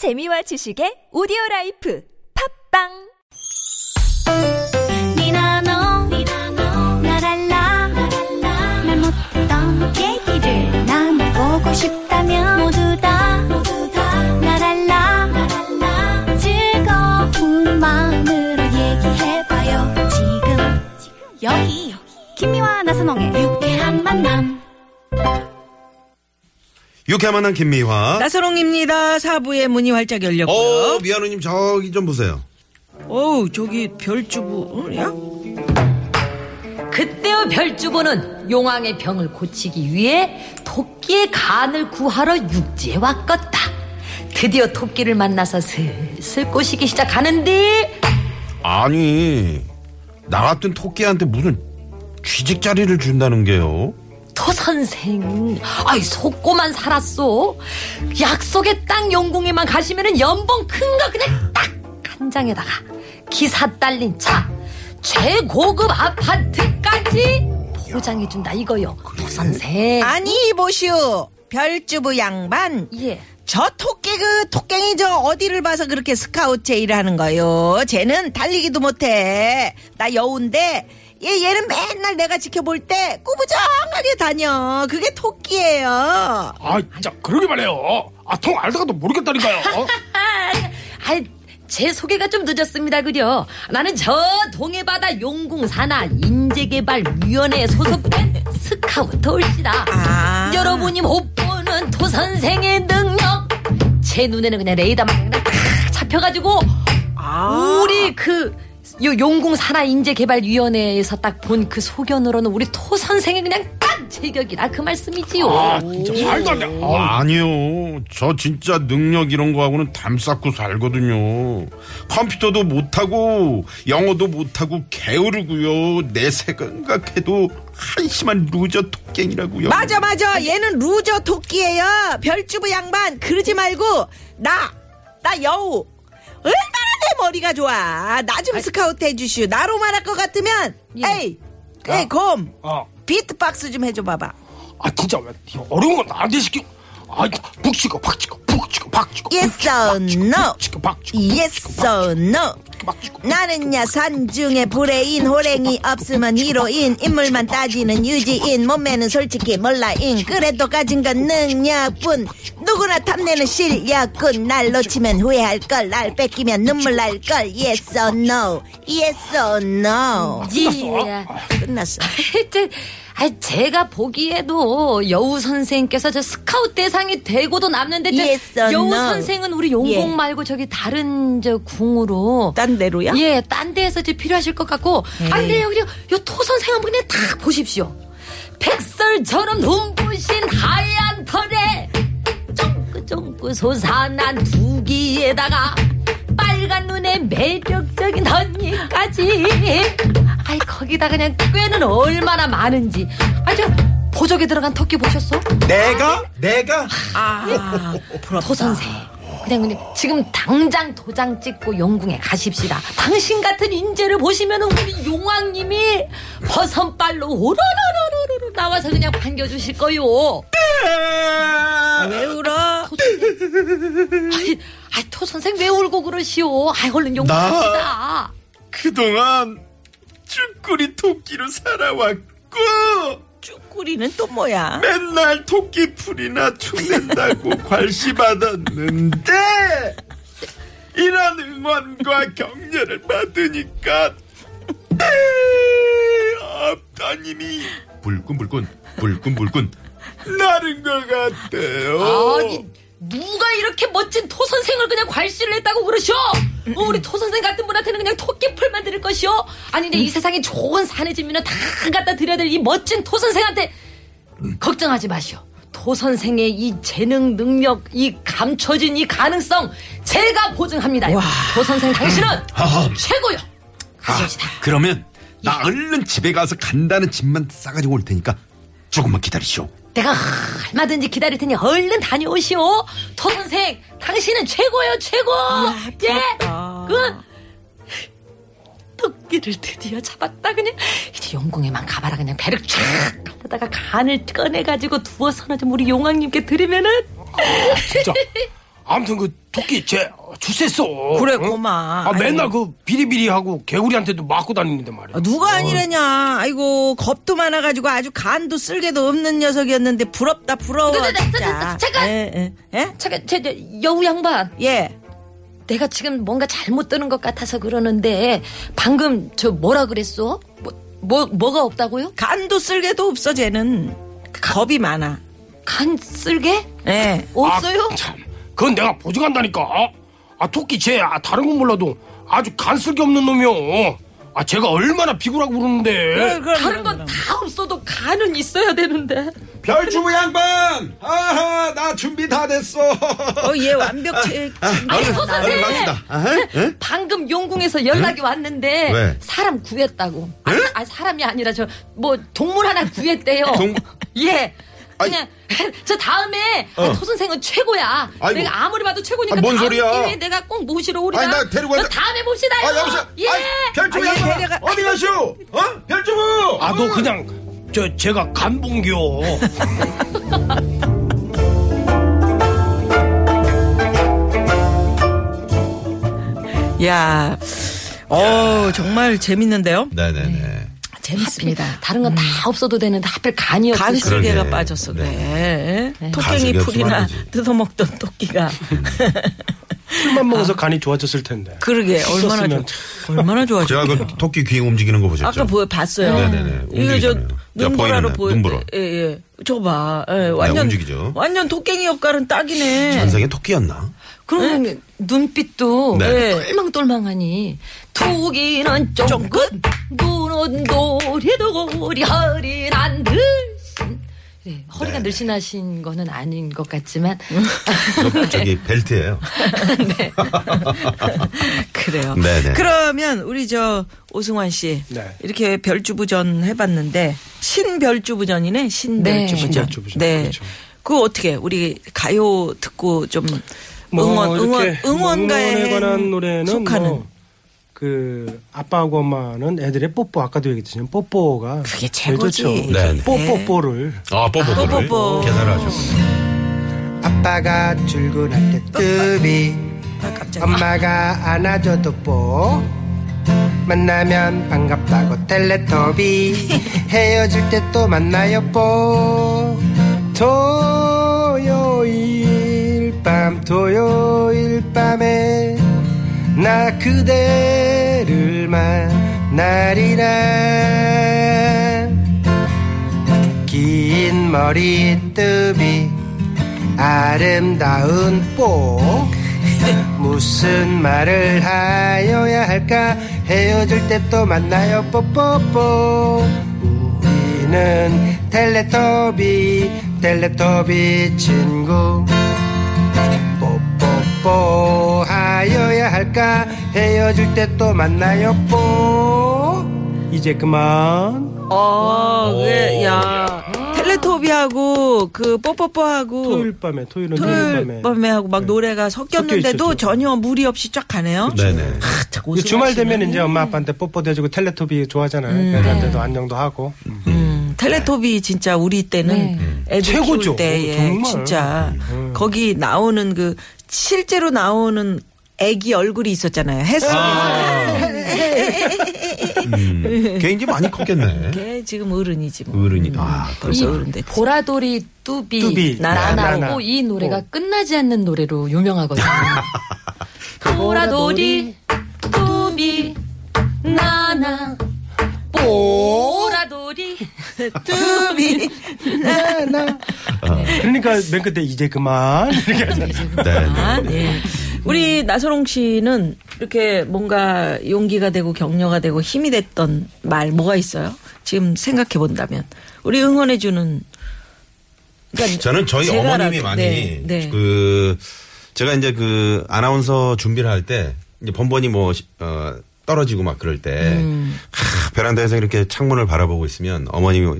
재미와 지식의 오디오 라이프. 팝빵 유쾌한 만남 김미화. 나선홍입니다. 사부의 문이 활짝 열렸고요. 어, 미아노님 저기 좀 보세요. 어우, 저기 별주부야? 그때의 별주부는 용왕의 병을 고치기 위해 토끼의 간을 구하러 육지에 왔겠다. 드디어 토끼를 만나서 슬슬 꼬시기 시작하는데 아니, 나 같은 토끼한테 무슨 취직 자리를 준다는 게요? 토 선생, 아이 속고만 살았어. 약속의 땅 영궁에만 가시면은 연봉 큰 거 그냥 딱 한 장에다가 기사 딸린 차, 최고급 아파트까지 보장해준다 이거요. 토 선생. 아니, 보시오. 별주부 양반. 예. 저 토끼 그 토깽이 저 어디를 봐서 그렇게 스카우트 일하는 거요? 쟤는 달리기도 못해. 나 여우인데 얘 얘는 맨날 내가 지켜볼 때 꾸부정하게 다녀. 그게 토끼예요. 아, 진짜 그러게 말해요. 아, 통 알다가도 모르겠다니까요. 아, 제 소개가 좀 늦었습니다, 그려. 나는 저 동해바다 용궁 산하 인재개발위원회에 소속된 스카우터 올시다. 아. 여러분이 못 보는 토 선생의 능력. 제 눈에는 그냥 레이더만 그냥 탁 잡혀가지고 아. 우리 그 요 용궁 산하 인재 개발 위원회에서 딱 본 그 소견으로는 우리 토 선생이 그냥 딱 제격이라 그 말씀이지요. 아, 진짜 말도 안 돼. 아, 아니요. 저 진짜 능력 이런 거하고는 담 쌓고 살거든요. 컴퓨터도 못하고, 영어도 못하고, 게으르고요. 내 생각해도 한심한 loser 토깽이라고요. 맞아 맞아 얘는 loser 토끼예요 별주부 양반 그러지 말고 나 나 여우 얼마나 내 머리가 좋아. 나 좀 스카우트 해주시오 나로 말할 것 같으면 예. 에이 에이 곰. 아, 비트박스 좀 해줘 봐봐. 아, 진짜 왜 어려운 건 나한테 시켜. 아, 푹 치고, 팍 치고, 푹 치고, 팍 치고. Yes or no 치고, 팍 치고. Yes or no. 나는야 산중에 브레인 호랭이 없으면 히로인 인물만 따지는 유지인 몸매는 솔직히 몰라인 그래도 가진 건 능력뿐 누구나 탐내는 실력꾼 날 놓치면 후회할걸 날 뺏기면 눈물 날걸 Yes or no Yes or no 예. 끝났어 하여튼 아 제가 보기에도 여우 선생께서 저 스카우트 대상이 되고도 남는데 저 Yes or 여우 no? 선생은 우리 용공 예. 말고 저기 다른 저 궁으로 딴 데로야? 예, 딴 데에서 이제 필요하실 것 같고 아 근데 여기 요토 선생 한번 그냥 딱 보십시오. 백설처럼 눈부신 하얀 털에 쫑긋쫑긋 솟아난 두 귀에다가 빨간 눈에 매력적인 언니까지. 아이 거기다 그냥 꾀는 얼마나 많은지. 아저 보조개 들어간 토끼 보셨어? 내가? 내가? 아토 선생. 그냥 그냥 지금 당장 도장 찍고 영궁에 가십시다. 당신 같은 인재를 보시면 우리 용왕님이 버선발로 오로로로로로 나와서 그냥 반겨주실 거요. 왜 울어 아이, 아이 토 선생 왜 울고 그러시오? 아이 얼른 갑시다. 그동안 쭈꾸리 토끼로 살아왔고, 쭈꾸리는 또 뭐야? 맨날 토끼 풀이나 축낸다고 괄시받았는데 이런 응원과 격려를 받으니까 앞따님이 불끈불끈 불끈불끈. 나른 것 같아요. 아니 누가 이렇게 멋진 토 선생을 그냥 괄시를 했다고 그러셔? 어, 우리 토 선생 같은 분한테는 그냥 토끼풀 만 드릴 것이요? 아니 근데 이 세상에 좋은 산의 진미는 다 갖다 드려야 될 이 멋진 토 선생한테 걱정하지 마시오. 토 선생의 이 재능 능력, 이 감춰진 이 가능성 제가 보증합니다. 토 선생 당신은 하하. 최고요. 아, 가시옵시다. 그러면 나 얼른 집에 가서 간다는 짐만 싸가지고 올 테니까 조금만 기다리시오. 내가 얼마든지 기다릴 테니 얼른 다녀오시오. 토 선생, 당신은 최고요, 최고. 예. 그 토끼를 드디어 잡았다 그냥 이제 영궁에만 가봐라 그냥 배를 쫙 가다가 간을 꺼내가지고 두어서는 좀 우리 용왕님께 드리면은 진짜. 아무튼 그 토끼 쟤 출세했어. 그래, 응? 고마. 아, 맨날 아이고. 그 비리비리하고 개구리한테도 맞고 다니는데 말이야. 아, 누가 아니래냐. 아이고 겁도 많아가지고 아주 간도 쓸개도 없는 녀석이었는데 부럽다 부러워 네, 네, 네, 진짜. 잠깐! 예, 예. 예? 잠깐, 저, 저, 여우 양반. 예. 내가 지금 뭔가 잘못 드는 것 같아서 그러는데 방금 저 뭐라 그랬어? 뭐, 뭐 뭐가 없다고요? 간도 쓸개도 없어 쟤는. 겁이 많아. 간 쓸게? 예. 없어요? 아, 참, 그건 내가 보증한다니까. 아, 토끼 쟤 아, 다른 건 몰라도 아주 간쓸게 없는 놈이요. 아, 제가 얼마나 비굴하고 그러는데. 그럼, 그럼, 다른 건 다 없어도 간은 있어야 되는데. 별주부 양반! 아하, 나 준비 다 됐어. 어, 얘 완벽체. 아니, 선생님! 갑시다. 아하, 예? 방금 용궁에서 연락이 왔는데 왜? 사람 구했다고. 아, 아, 사람이 아니라 저 뭐 동물 하나 구했대요. 동- 예. 아니. 그냥 저 다음에 어. 아, 토 선생은 최고야. 아이고. 내가 아무리 봐도 최고니까 아, 뭔 다음 소리야. 기회에 내가 꼭 모시러 오리라. 아니, 나 데리고 저 가자. 다음에 봅시다요. 아, 여보세요? 예. 아이, 별주부 아, 얘 양반! 데려가- 어디 가시오? 어? 별주부! 아, 너 그냥, 저, 제가 간봉겨. 야, 어 정말 재밌는데요. 네네네. 재밌습니다. 다른 건다 없어도 되는데 하필 간이 없으시고. 간슬개가. 빠졌어 그래. 토깽이 간슬개 없으면 풀이나 안 되지. 뜯어 먹던 토끼가. 술만 먹어서 간이 좋아졌을 텐데. 그러게 얼마나 좋, 얼마나 좋아. 제가 그 토끼 귀 움직이는 거 보셨죠? 아까 보여 봤어요. 네네네. 이거 저 움직이잖아요. 자, 눈보라로 보여. 눈보라. 예, 예. 저거 봐. 예, 완전 움직이죠. 완전 토깽이 역할은 딱이네. 전생에 토끼였나? 그럼 눈빛도 네. 똘망똘망하니 토기는 쫑긋 눈은 도리도리 허리난 늘씬 네, 허리가 늘씬하신 거는 아닌 것 같지만 저기 벨트예요. 그래요. 네네. 그러면 우리 저 오승환 씨 네. 이렇게 별주부전 해봤는데 신별주부전이네 신별주부전. 네. 신별주부전. 네. 그렇죠. 그거 어떻게 우리 가요 듣고 좀 응원 응원 뭐 이렇게 응원가에 응원에 관한 노래는 속하는 뭐, 그 아빠하고 엄마는 애들의 뽀뽀 아까도 얘기했지만 뽀뽀가 그게 제일 최고지. 좋죠. 네. 뽀뽀뽀를 아, 뽀뽀뽀를 뽀뽀뽀. 계산을 하셨고. 아빠가 출근할 때 뜨비 아. 엄마가 안아줘도 뽀 만나면 반갑다고 텔레토비 헤어질 때 또 만나요 뽀밤 토요일 밤에 나 그대를 만나리라. 긴 머리뜨비 아름다운 뽀. 무슨 말을 하여야 할까? 헤어질 때 또 만나요 뽀뽀뽀. 우리는 텔레토비 텔레토비 친구 뽀뽀뽀 하여야 할까 헤어질 때 또 만나요 뽀 이제 그만 어, 그래, 야. 텔레토비하고 그 뽀뽀뽀하고 토요일 밤에 토요일은 토요일 토요일 밤에 밤에 하고 막 노래가 섞였는데도. 전혀 무리 없이 쫙 가네요. 네네. 아, 참그 주말 되면. 이제 엄마 아빠한테 뽀뽀 대주고 텔레토비 좋아하잖아요. 애들한테도 안녕도 하고. 음, 텔레토비 진짜 우리 때는 네. 애들 최고죠. 키울 때 예, 정말. 진짜 거기 나오는 그 실제로 나오는 애기 얼굴이 있었잖아요. 햇속에서. 음, 걔 이제 많이 컸겠네. 걔 지금 어른이지 뭐. 어른이. 아, 벌써 어른 됐지. 보라돌이 뚜비, 뚜비, 나나고 나나. 이 노래가 어. 끝나지 않는 노래로 유명하거든요. 보라돌이 뚜비 나나 보라돌이 뚜비. 그러니까 맨 끝에 이제 그만 이렇게 하잖아요. 네. 네. 예. 우리 나선홍 씨는 이렇게 뭔가 용기가 되고 격려가 되고 힘이 됐던 말 뭐가 있어요? 지금 생각해 본다면 우리 응원해 주는. 그러니까 저는 저희 어머님이 많이 네, 네. 그 제가 이제 그 아나운서 준비를 할 때 이제 번번이 뭐 어, 떨어지고 막 그럴 때 음. 하, 베란다에서 이렇게 창문을 바라보고 있으면 어머님이 하,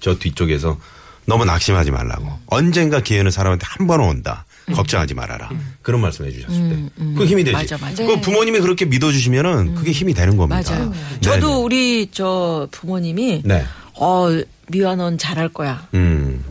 저 뒤쪽에서 너무 낙심하지 말라고 언젠가 기회는 사람한테 한 번 온다. 걱정하지 말아라. 그런 말씀 해 주셨을 때. 그 힘이 되지. 음, 맞아, 맞아. 그 부모님이 그렇게 믿어 주시면은 그게 힘이 되는 겁니다. 맞아요. 네, 저도 네. 우리 저 부모님이 네. 어 미화 넌 잘할 거야. 음.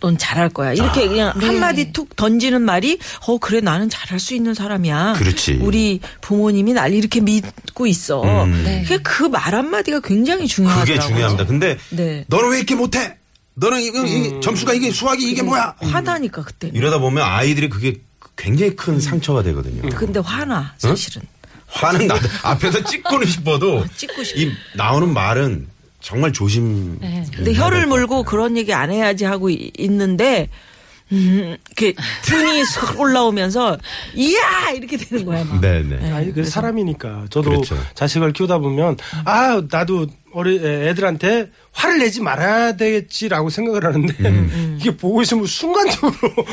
넌 잘할 거야. 이렇게 그냥 한마디 툭 던지는 말이, 어, 그래, 나는 잘할 수 있는 사람이야. 그렇지. 우리 부모님이 날 이렇게 믿고 있어. 네. 그말 한마디가 굉장히 중요하더라고요. 그게 중요합니다. 근데 네. 너는 왜 이렇게 못해? 너는 이거, 이 점수가 이게 수학이 이게 뭐야? 화나니까, 그때. 이러다 보면 아이들이 그게 굉장히 큰 상처가 되거든요. 근데 화나, 사실은. 화는 나 앞에서 찍고는 싶어도 찍고 싶어. 이 나오는 말은 정말 조심. 네. 근데 혀를 물고 그런 얘기 안 해야지 하고 이- 있는데 음, 이렇게 등이 쏙 올라오면서 이야 이렇게 되는 거야. 막. 네네. 아니 그 사람이니까 저도 그렇죠. 자식을 키우다 보면 아 나도 어리 애- 애들한테 화를 내지 말아야 되겠지라고 생각을 하는데 음, 이게 보고 있으면 순간적으로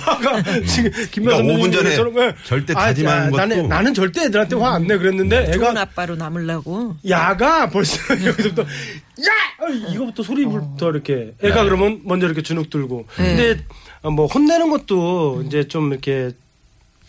화가 지금 김만 그러니까 5분 전에 예. 절대 아, 다짐하는 야, 것도- 나는 나는 절대 애들한테 화 안 내 그랬는데 좋은 애가 아빠로 남으려고. 야가 벌써 여기서부터 야! 어, 이거부터 소리부터 이렇게. 애가 네. 그러면 먼저 이렇게 주눅 들고. 근데 어, 뭐 혼내는 것도 이제 좀 이렇게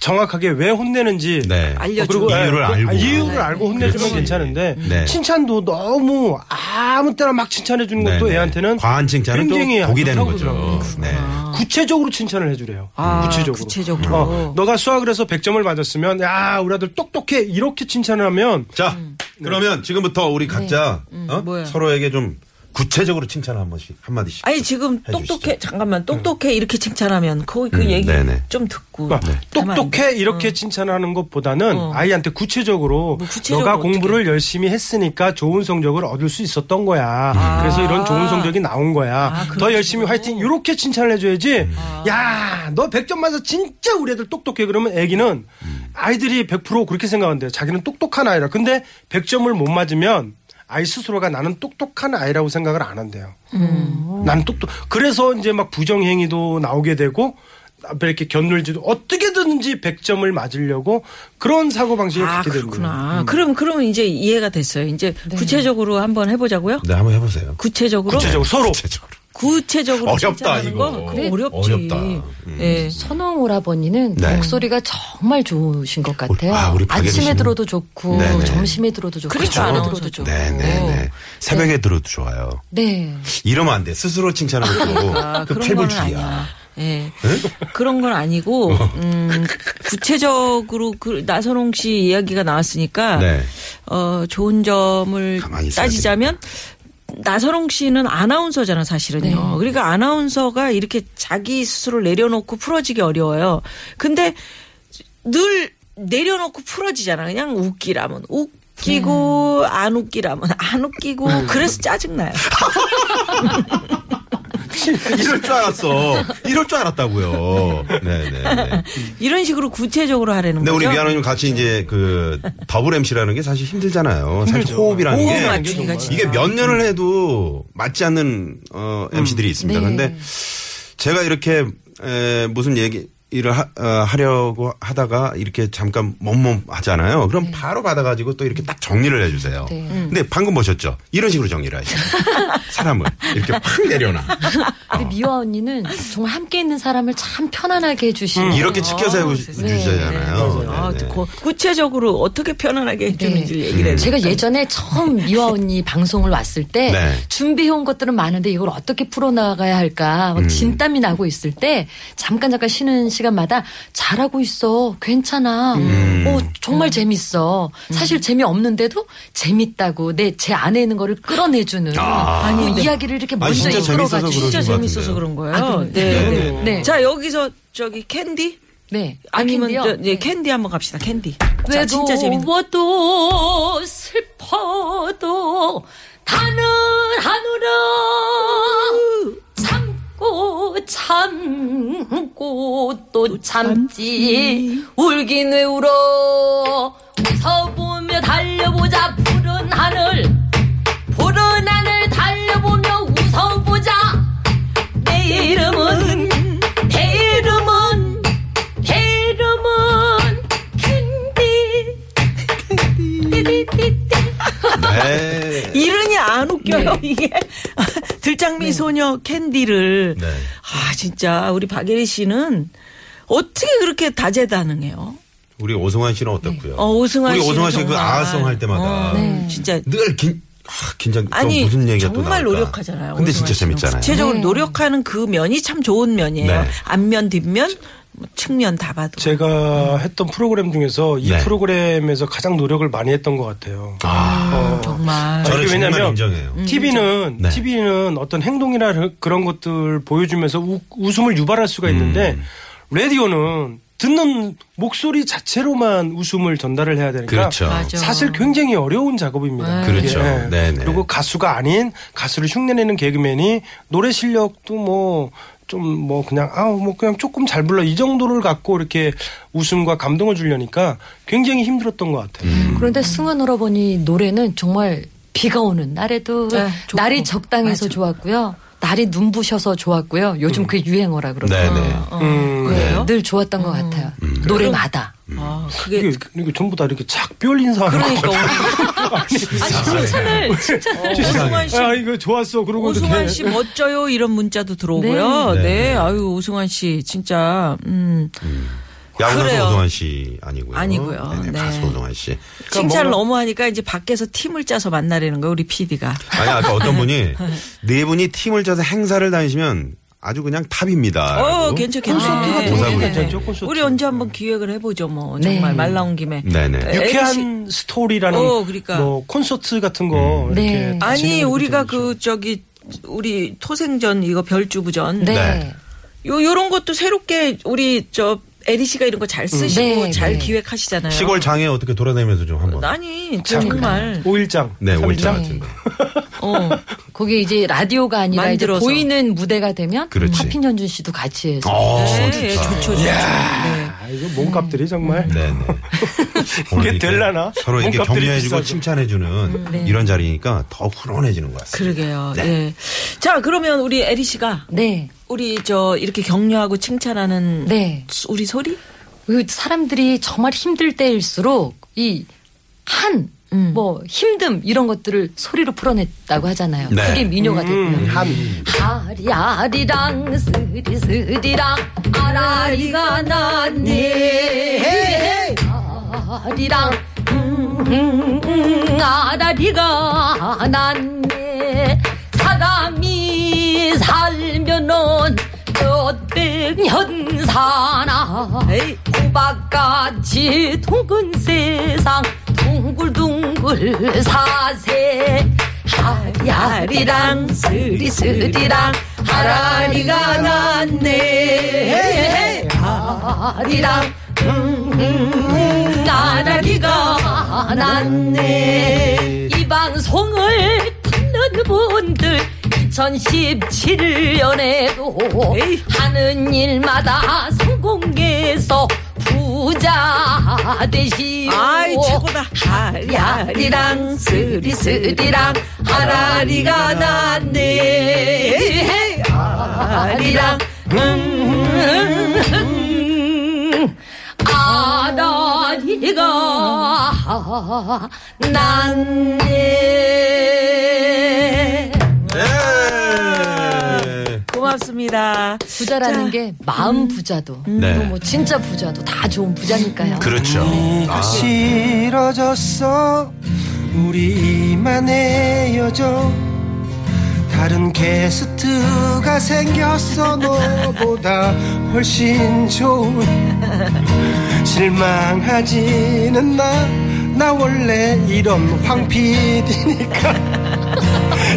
정확하게 왜 혼내는지 네. 알려주고. 예, 이유를 그- 알고. 아, 이유를 알고 혼내주면 그렇지. 괜찮은데 네. 칭찬도 너무 아무 때나 막 칭찬해 주는 것도 네네. 애한테는 과한 칭찬은 또 굉장히 복이 안 되는 거죠. 네. 구체적으로 칭찬을 해주래요. 아, 구체적으로. 구체적으로. 어, 너가 수학을 해서 100점을 맞았으면 야 우리 아들 똑똑해 이렇게 칭찬을 하면 자, 그러면 지금부터 우리 각자 어? 뭐야. 서로에게 좀 구체적으로 칭찬 한 번씩 한 마디씩. 아니 지금 해주시죠. 똑똑해 잠깐만 똑똑해 이렇게 칭찬하면 거기 그 얘기 네네. 좀 듣고 아, 똑똑해 돼. 이렇게 칭찬하는 것보다는 어. 아이한테 구체적으로 뭐 구체적으로 너가 어떻게? 공부를 열심히 했으니까 좋은 성적을 얻을 수 있었던 거야. 그래서 이런 좋은 성적이 나온 거야. 아, 더 열심히? 화이팅 이렇게 칭찬을 해줘야지. 아. 야, 너 100점 맞아 진짜 우리 애들 똑똑해 그러면 애기는 아이들이 100% 그렇게 생각한대요. 자기는 똑똑한 아이라. 근데 100점을 못 맞으면 아이 스스로가 나는 똑똑한 아이라고 생각을 안 한대요. 음. 나는 똑똑. 그래서 이제 막 부정행위도 나오게 되고 앞에 이렇게 견눌지도 어떻게든지 100점을 맞으려고 그런 사고 방식을 아 갖게 되는 거예요. 그렇구나. 그럼 그러면 이제 이해가 됐어요. 이제 구체적으로 한번 해보자고요. 네, 한번 해보세요. 구체적으로 구체적으로 서로 구체적으로. 구체적으로 어렵다, 이거. 거 그래, 어렵지. 어렵다. 음. 예. 선홍 오라버니는 네. 목소리가 정말 좋으신 것 같아요. 아, 우리 박예리 아침에 씨는? 들어도 좋고 네네. 점심에 들어도 좋고 그러니까 저녁에 아나운서 들어도 좋고. 네네네. 새벽에 들어도 좋아요. 네. 이러면 안 돼. 스스로 칭찬하는 것도 아, 그 그런 거는 팔불출이야. 아니야. 예. 그런 건 아니고, 음, 구체적으로 그 나선홍 씨 이야기가 나왔으니까, 네. 어, 좋은 점을 따지자면, 나선홍 씨는 아나운서잖아, 사실은요. 그러니까 아나운서가 이렇게 자기 스스로를 내려놓고 풀어지기 어려워요. 근데 늘 내려놓고 풀어지잖아. 그냥 웃기라면. 웃기고, 안 웃기라면 안 웃기고, 그래서 짜증나요. 이럴 줄 알았어. 이럴 줄 알았다고요. 네네. 이런 식으로 구체적으로 하라는 근데 거죠. 우리 미아노님 같이 이제 그 더블 MC라는 게 사실 힘들잖아요. 사실 힘들죠. 호흡이라는 호흡 게 맞추기가 진짜. 이게 몇 년을 해도 맞지 않는 어, MC들이 있습니다. 네. 근데 제가 이렇게 에, 무슨 얘기 를 하, 어, 하려고 하다가 이렇게 잠깐 멈멈 하잖아요. 그럼 바로 받아가지고 또 이렇게 딱 정리를 해주세요. 네. 근데 방금 보셨죠? 이런 식으로 정리를 하죠. 사람을 이렇게 팍 내려놔. 근데 미화 언니는 정말 함께 있는 사람을 참 편안하게 해주시는. 이렇게 지켜서 아, 해주잖아요. 아, 네네. 구- 구체적으로 어떻게 편안하게 해주는지 네. 얘기를 해요. 제가 예전에 처음 미화 언니 방송을 왔을 때 네. 준비해온 것들은 많은데 이걸 어떻게 풀어나가야 할까 음. 막 진땀이 나고 있을 때 잠깐 잠깐 쉬는 시간 마다 잘하고 있어 괜찮아 음. 어 정말 재밌어 사실 재미없는데도 재밌다고 내 제 안에 있는 거를 끌어내주는 아 니, 그 네. 이야기를 이렇게 아니, 먼저 진짜 재밌어서 이끌어가지고 진짜 것 재밌어서. 그런 거예요. 아? 네, 네. 네. 네. 자 여기서 저기 캔디 네 아니면? 저, 네, 캔디 한번 갑시다. 캔디. 자 외로워도 진짜 재밌는. 슬퍼도 나는 하늘아 참고 참고 또 참지. 울긴 왜 울어 웃어보며 달려보자. 푸른 하늘 푸른 하늘 달려보며 웃어보자. 내 이름은 이른이 안 웃겨요 이게 들장미 소녀 캔디를. 네. 아 진짜 우리 박예리 씨는 어떻게 그렇게 다재다능해요? 우리 오승환 씨는 어떻고요? 어 오승환 우리 오승환 씨그 정말. 아성 할 때마다 어, 진짜 늘 긴, 아, 긴장. 또 아니 무슨 얘기가 또 정말 나올까. 노력하잖아요. 근데 진짜. 재밌잖아요. 구체적으로 네. 노력하는 그 면이 참 좋은 면이에요. 네. 앞면 뒷면 뭐 측면 다 봐도. 제가 했던 프로그램 중에서 이 네. 프로그램에서 가장 노력을 많이 했던 것 같아요. 아, 어, 정말. 저는 정말 왜냐면 인정해요. TV는 네. TV는 어떤 행동이나 그런 것들 보여주면서 우, 웃음을 유발할 수가 있는데 음. 라디오는 듣는 목소리 자체로만 웃음을 전달을 해야 되니까 그렇죠. 사실 굉장히 어려운 작업입니다. 네. 그렇죠. 예. 네네. 그리고 가수가 아닌 가수를 흉내내는 개그맨이 노래 실력도 뭐 좀뭐 그냥 아우 뭐 그냥 조금 잘 불러 이 정도를 갖고 이렇게 웃음과 감동을 주려니까 굉장히 힘들었던 것 같아요. 음. 그런데 승환 오라버니 노래는 정말 비가 오는 날에도 네. 날이 적당해서 맞아. 좋았고요. 날이 눈부셔서 좋았고요. 요즘 그게 유행어라 그러더라고요. 네네. 어, 음. 그래요? 늘 좋았던 것 같아요. 음. 노래마다. 아, 그게 이게, 이게 전부 다 이렇게 작별 인사하는 그러니까 아니 칭찬을 칭찬. 오승환 씨 아 이거 좋았어. 그러고 오승환 씨 멋져요 이런 문자도 들어오고요. 네. 네. 네. 아유 오승환 씨 진짜 음. 야구 선수 그래요. 오성환 씨 아니고요. 아니고요. 네네, 네. 가수 오성환 씨. 칭찬을 뭐- 너무 하니까 이제 밖에서 팀을 짜서 만나려는 거예요 우리 PD가. 아니 아까 어떤 분이 네 분이 팀을 짜서 행사를 다니시면 아주 그냥 탑입니다. 어 괜찮겠네. 콘서트 같은 오사구리. 거 괜찮죠? 콘서트. 우리 언제 한번 기획을 해보죠 뭐 네. 정말 말 나온 김에. 네네. 에, 유쾌한 스토리라는 어, 그러니까. 뭐 콘서트 같은 거 음. 이렇게 네. 아니 우리가. 그 저기 우리 토생전 이거 별주부전 네. 네. 요 요런 것도 새롭게 우리 저 애리 씨가 이런 거 잘 쓰시고 네, 잘 네. 기획하시잖아요. 시골 장에 어떻게 돌아다니면서 좀 한번. 아니 정말 5일장. 네, 오일장 네. 같은데. 어 그게 이제 라디오가 아니라 이제 만들어서. 보이는 무대가 되면 그렇지. 팝핀 현준 씨도 같이 해서 어, 네. 좋죠, 좋죠. 네. 아, 이거 몸값들이 정말 네네. 이게 이렇게 될라나? 서로 이렇게 격려해주고. 칭찬해주는 이런 자리니까 더 훈훈해지는 것 같습니다. 그러게요. 네. 예. 자 그러면 우리 에리 씨가 네. 우리 저 이렇게 격려하고 칭찬하는 네. 우리 소리? 그 사람들이 정말 힘들 때일수록 이 한, 음. 뭐, 힘듦, 이런 것들을 소리로 풀어냈다고 하잖아요. 네. 그게 민요가 되고요. 음, 한 하리하리랑 스리스리랑 아라리가 났네 아리랑 음, 음, 음, 아라리가 났네 이 살면은 몇백년 사나. 에이. 호박같이 둥근 세상 둥글둥글 사세. 하리하리랑 스리스리랑 하라리가 났네. 하리랑 음, 음, 아라리가 났네. 이 방송을 듣는 분들 2017년에도 에이. 하는 일마다 성공해서 부자 되시오. 아이 최고다. 하리하리랑 스리스리랑 하라리가 났네. 하리랑 음, 아라리가 났네. 네. 고맙습니다. 부자라는 자, 게 마음 부자도 네. 또뭐 진짜 부자도 다 좋은 부자니까요. 그렇죠. 아, 싫어졌어. 우리 이만의 여정 다른 게스트가 생겼어. 너보다 훨씬 좋은. 실망하지는 마. 나 원래 이런 황피디니까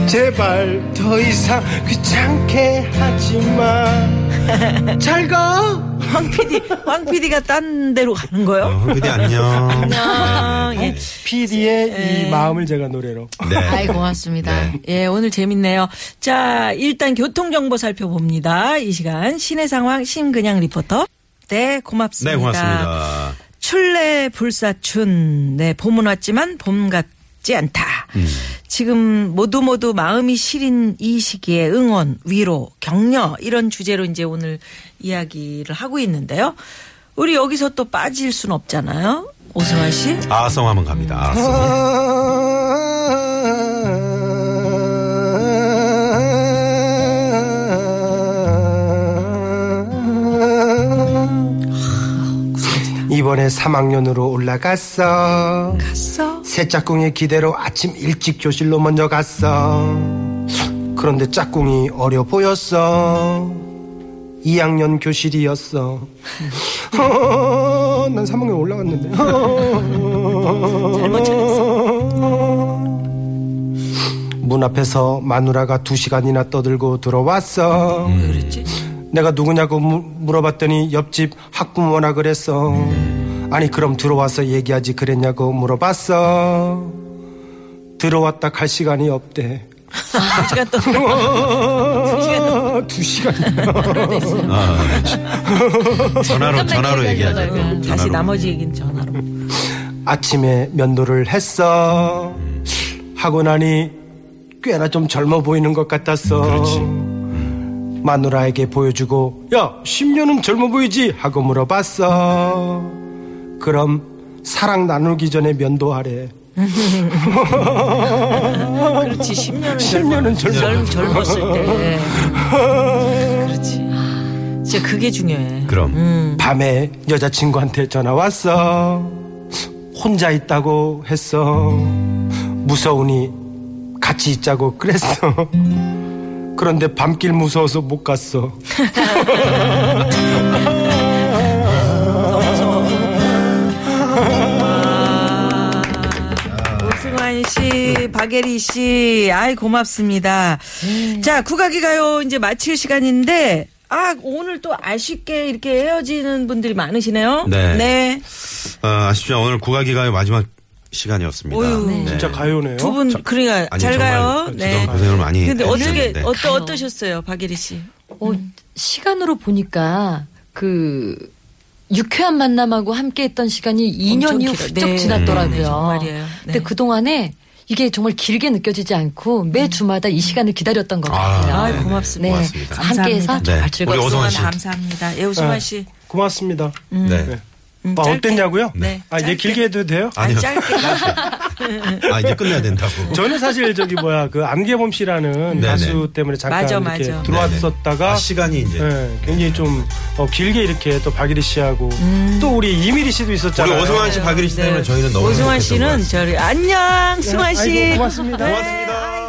제발 더 이상 귀찮게 하지 마. 잘 가. 황 PD, 황 PD가 딴 데로 가는 어, 거요? 황 PD 안녕. 안녕. 예. PD의 이 마음을 제가 노래로. 네. 아이 고맙습니다. 예, 오늘 재밌네요. 자, 일단 교통 정보 살펴봅니다. 이 시간 시내 상황 심근양 리포터. 네, 고맙습니다. 네, 고맙습니다. 출래 불사춘. 네, 봄은 왔지만 봄 같 지 않다. 음. 지금 모두 모두 마음이 시린 이 시기에 응원, 위로, 격려 이런 주제로 이제 오늘 이야기를 하고 있는데요. 우리 여기서 또 빠질 순 없잖아요. 오승환 씨. 아성 한번 갑니다. 아성. 이번에 3학년으로 올라갔어. 갔어. 새 짝꿍의 기대로 아침 일찍 교실로 먼저 갔어. 그런데 짝꿍이 어려 보였어. 2학년 교실이었어. 어, 난 3학년 올라갔는데. 잘못 문 앞에서 마누라가 두 시간이나 떠들고 들어왔어. 왜 그랬지? 내가 누구냐고 무- 물어봤더니 옆집 학부모나 그랬어. 아니 그럼 들어와서 얘기하지 그랬냐고 물어봤어. 들어왔다 갈 시간이 없대. 두 시간 또 두 시간이나. 전화로 전화로 얘기하자. 다시 전화로. 나머지 얘기는 전화로. 아침에 면도를 했어. 하고 나니 꽤나 좀 젊어 보이는 것 같았어. 마누라에게 보여주고 야 10년은 젊어 보이지 하고 물어봤어. 그럼 사랑 나누기 전에 면도하래. 그렇지 10년은 10년은 젊어. 젊, 젊었을 때. 그렇지. 진짜 그게 중요해. 그럼 밤에 여자친구한테 전화 왔어. 혼자 있다고 했어. 무서우니 같이 있자고 그랬어. 그런데 밤길 무서워서 못 갔어. 박예리 씨, 아이 고맙습니다. 자, 국악이 가요 이제 마칠 시간인데 아 오늘 또 아쉽게 이렇게 헤어지는 분들이 많으시네요. 네. 네. 어, 아쉽지만 오늘 국악이가의 마지막 시간이었습니다. 어휴. 네. 진짜 가요네요. 두 분 그러니까 아니, 잘 가요. 네. 고생을 많이 근데 어떻게 해주셨는데. 어떠, 어떠셨어요, 박예리 씨? 어, 시간으로 보니까 그 유쾌한 만남하고 함께했던 시간이 2년이 길어. 훌쩍 네. 지났더라고요. 네, 정말이에요. 근데 네. 그 동안에 이게 정말 길게 느껴지지 않고 매 주마다 이 시간을 기다렸던 것 아, 같아요. 아, 네. 고맙습니다. 고맙습니다. 함께해서 네. 정말. 오성환 씨. 감사합니다. 예, 오승환 씨. 고맙습니다. 네. 음, 아. 어땠냐고요? 네. 아, 얘 짧게. 길게 해도 돼요? 아니요. 아니, 짧게. 아 이제 끝내야 된다고. 저는 사실 저기 뭐야 그 안개범 씨라는 네네. 가수 때문에 잠깐 맞아, 이렇게 맞아. 들어왔었다가 아, 시간이 이제 네, 굉장히 좀 어, 길게 이렇게 또 박일희 씨하고 음. 또 우리 이미리 씨도 우리 있었잖아요. 오승환 씨, 박일희 씨 때문에 저희는 너무 네. 오승환 씨는. 저리 안녕, 승환 씨. 아이고, 고맙습니다. 네. 고맙습니다.